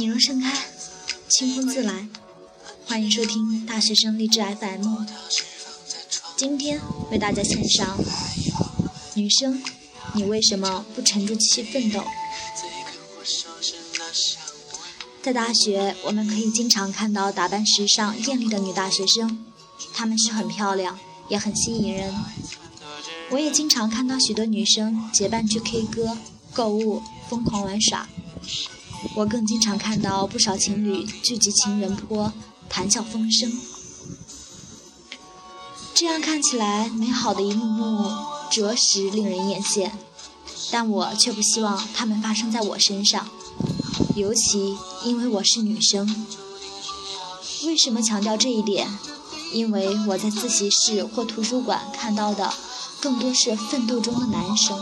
你若盛开，清风自来。欢迎收听大学生励志 FM。今天为大家献上：女生，你为什么不沉住气奋斗？在大学，我们可以经常看到打扮时尚、艳丽的女大学生，她们是很漂亮，也很吸引人。我也经常看到许多女生结伴去 K 歌、购物、疯狂玩耍。我更经常看到不少情侣聚集情人坡，谈笑风生。这样看起来美好的一幕幕，着实令人艳羡。但我却不希望它们发生在我身上。尤其因为我是女生，为什么强调这一点？因为我在自习室或图书馆看到的更多是奋斗中的男生。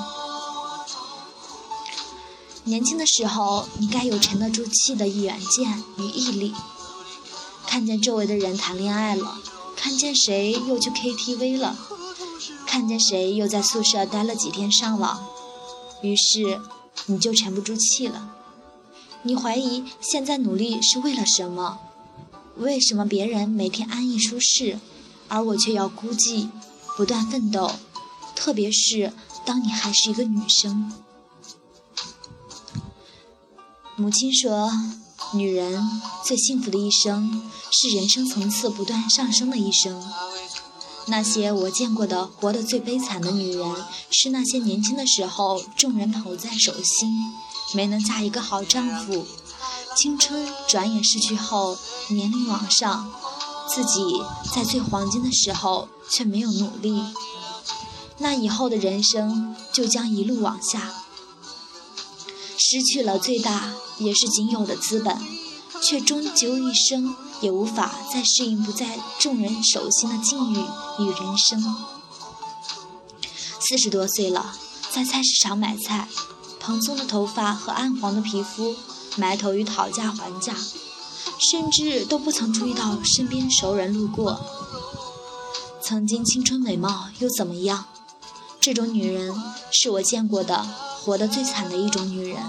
年轻的时候，你该有沉得住气的远见与毅力。看见周围的人谈恋爱了，看见谁又去 KTV 了，看见谁又在宿舍待了几天上网，于是你就沉不住气了。你怀疑现在努力是为了什么？为什么别人每天安逸舒适，而我却要孤寂、不断奋斗？特别是当你还是一个女生。母亲说，女人最幸福的一生是人生层次不断上升的一生。那些我见过的活得最悲惨的女人，是那些年轻的时候众人捧在手心。没能嫁一个好丈夫，青春转眼逝去后，年龄往上，自己在最黄金的时候却没有努力，那以后的人生就将一路往下，失去了最大也是仅有的资本，却终究一生也无法再适应不在众人手心的境遇与人生。四十多岁了，在菜市场买菜。蓬松的头发和暗黄的皮肤，埋头于讨价还价，甚至都不曾注意到身边熟人路过。曾经青春美貌又怎么样？这种女人是我见过的活得最惨的一种女人。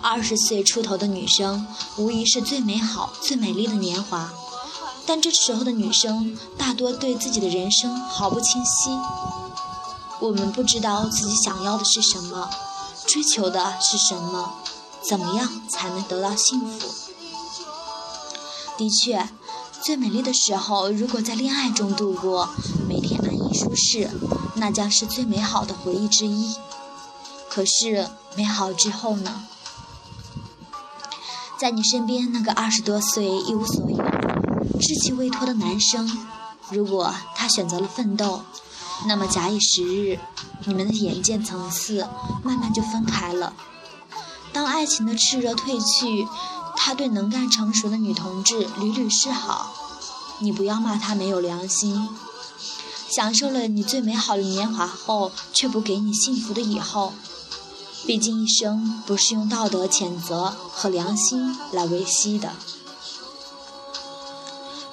二十岁出头的女生，无疑是最美好、最美丽的年华，但这时候的女生大多对自己的人生毫不清晰。我们不知道自己想要的是什么，追求的是什么，怎么样才能得到幸福？的确，最美丽的时候，如果在恋爱中度过，每天安逸舒适，那将是最美好的回忆之一。可是，美好之后呢？在你身边那个二十多岁一无所有、志气未脱的男生，如果他选择了奋斗，那么，假以时日，你们的眼界层次慢慢就分开了。当爱情的炽热褪去，他对能干成熟的女同志屡屡示好，你不要骂他没有良心。享受了你最美好的年华后，却不给你幸福的以后。毕竟一生不是用道德谴责和良心来维系的。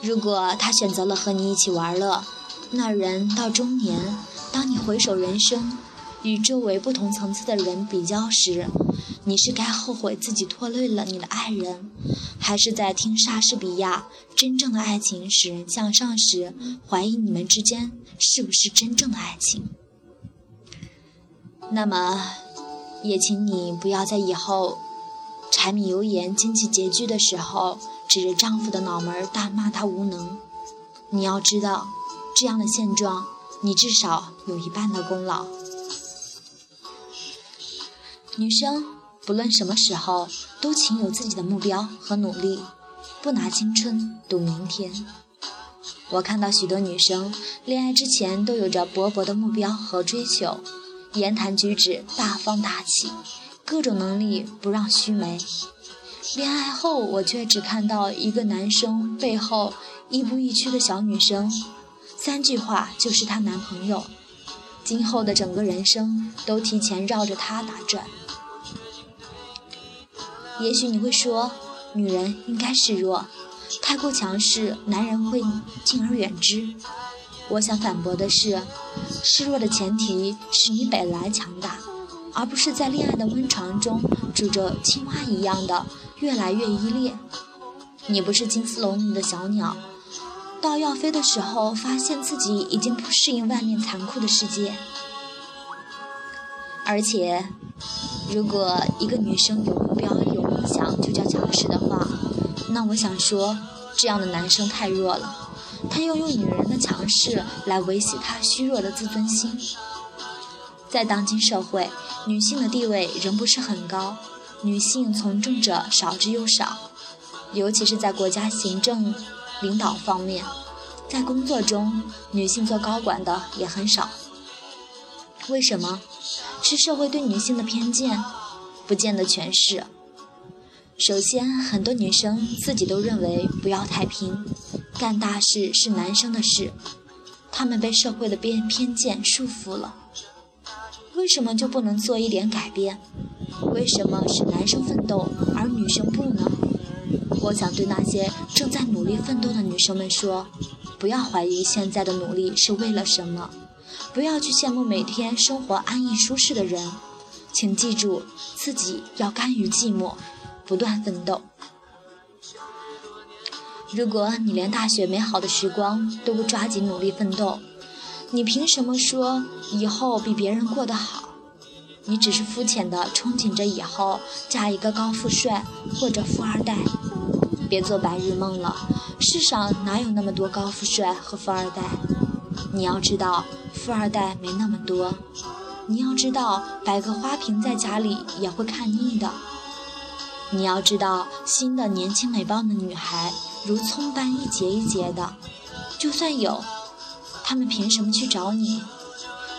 如果他选择了和你一起玩乐，那人到中年，当你回首人生，与周围不同层次的人比较时，你是该后悔自己拖累了你的爱人，还是在听莎士比亚“真正的爱情使人向上”时，怀疑你们之间是不是真正的爱情？那么，也请你不要在以后柴米油盐、经济拮据的时候，指着丈夫的脑门大骂他无能。你要知道。这样的现状，你至少有一半的功劳。女生不论什么时候，都请有自己的目标和努力，不拿青春赌明天。我看到许多女生恋爱之前都有着勃勃的目标和追求，言谈举止大方大气，各种能力不让须眉。恋爱后，我却只看到一个男生背后亦步亦趋的小女生。三句话就是她男朋友，今后的整个人生都提前绕着她打转。也许你会说，女人应该示弱，太过强势，男人会敬而远之。我想反驳的是，示弱的前提是你本来强大，而不是在恋爱的温床中煮着青蛙一样的越来越依恋。你不是金丝笼里的小鸟，到要飞的时候，发现自己已经不适应外面残酷的世界。而且，如果一个女生有目标、有梦想就叫强势的话，那我想说，这样的男生太弱了。他要用女人的强势来维系他虚弱的自尊心。在当今社会，女性的地位仍不是很高，女性从政者少之又少，尤其是在国家行政领导方面，在工作中，女性做高管的也很少。为什么？是社会对女性的偏见？不见得全是。首先，很多女生自己都认为不要太拼，干大事是男生的事，她们被社会的偏偏见束缚了。为什么就不能做一点改变？为什么是男生奋斗而女生不呢？我想对那些正在努力奋斗的女生们说：不要怀疑现在的努力是为了什么，不要去羡慕每天生活安逸舒适的人，请记住自己要甘于寂寞，不断奋斗。如果你连大学美好的时光都不抓紧努力奋斗，你凭什么说以后比别人过得好？你只是肤浅的憧憬着以后嫁一个高富帅或者富二代，别做白日梦了。世上哪有那么多高富帅和富二代？你要知道，富二代没那么多。你要知道，摆个花瓶在家里也会看腻的。你要知道，新的年轻美貌的女孩如葱般一节一节的，就算有。他们凭什么去找你？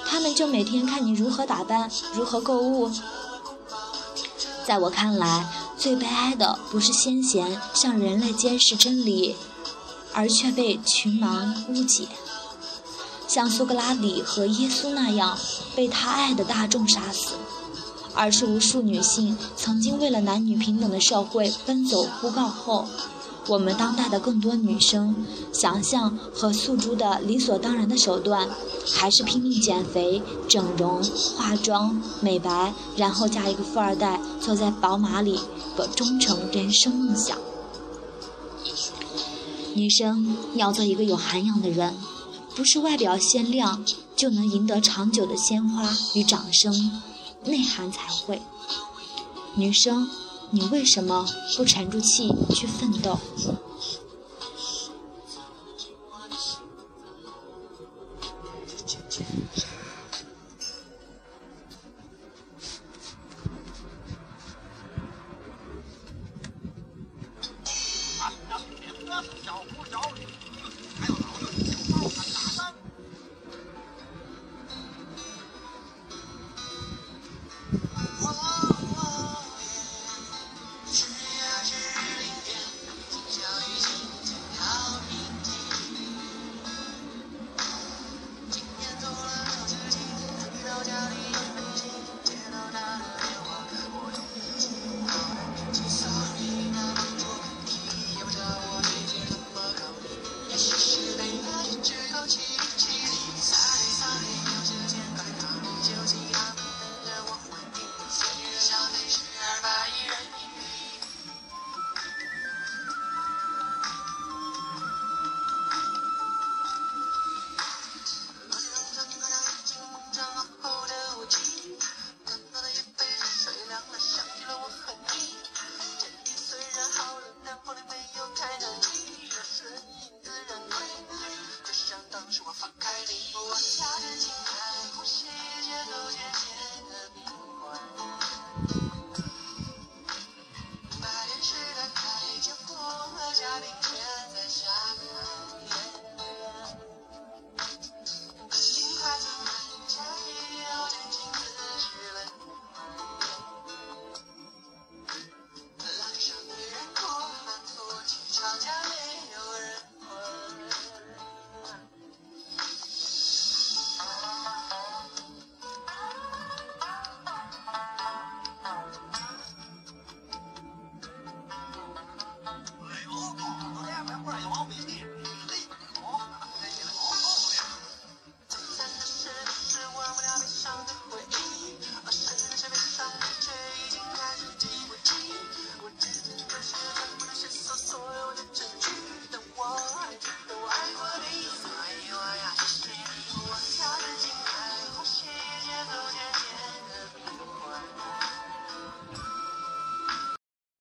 他们就每天看你如何打扮，如何购物。在我看来，最悲哀的不是先贤向人类揭示真理，而却被群盲误解，像苏格拉底和耶稣那样被他爱的大众杀死，而是无数女性曾经为了男女平等的社会奔走呼告后。我们当代的更多女生，想象和诉诸的理所当然的手段，还是拼命减肥、整容、化妆、美白，然后嫁一个富二代，坐在宝马里的忠诚人生梦想。女生要做一个有涵养的人，不是外表鲜亮就能赢得长久的鲜花与掌声内涵才会。女生你为什么不沉住气去奋斗？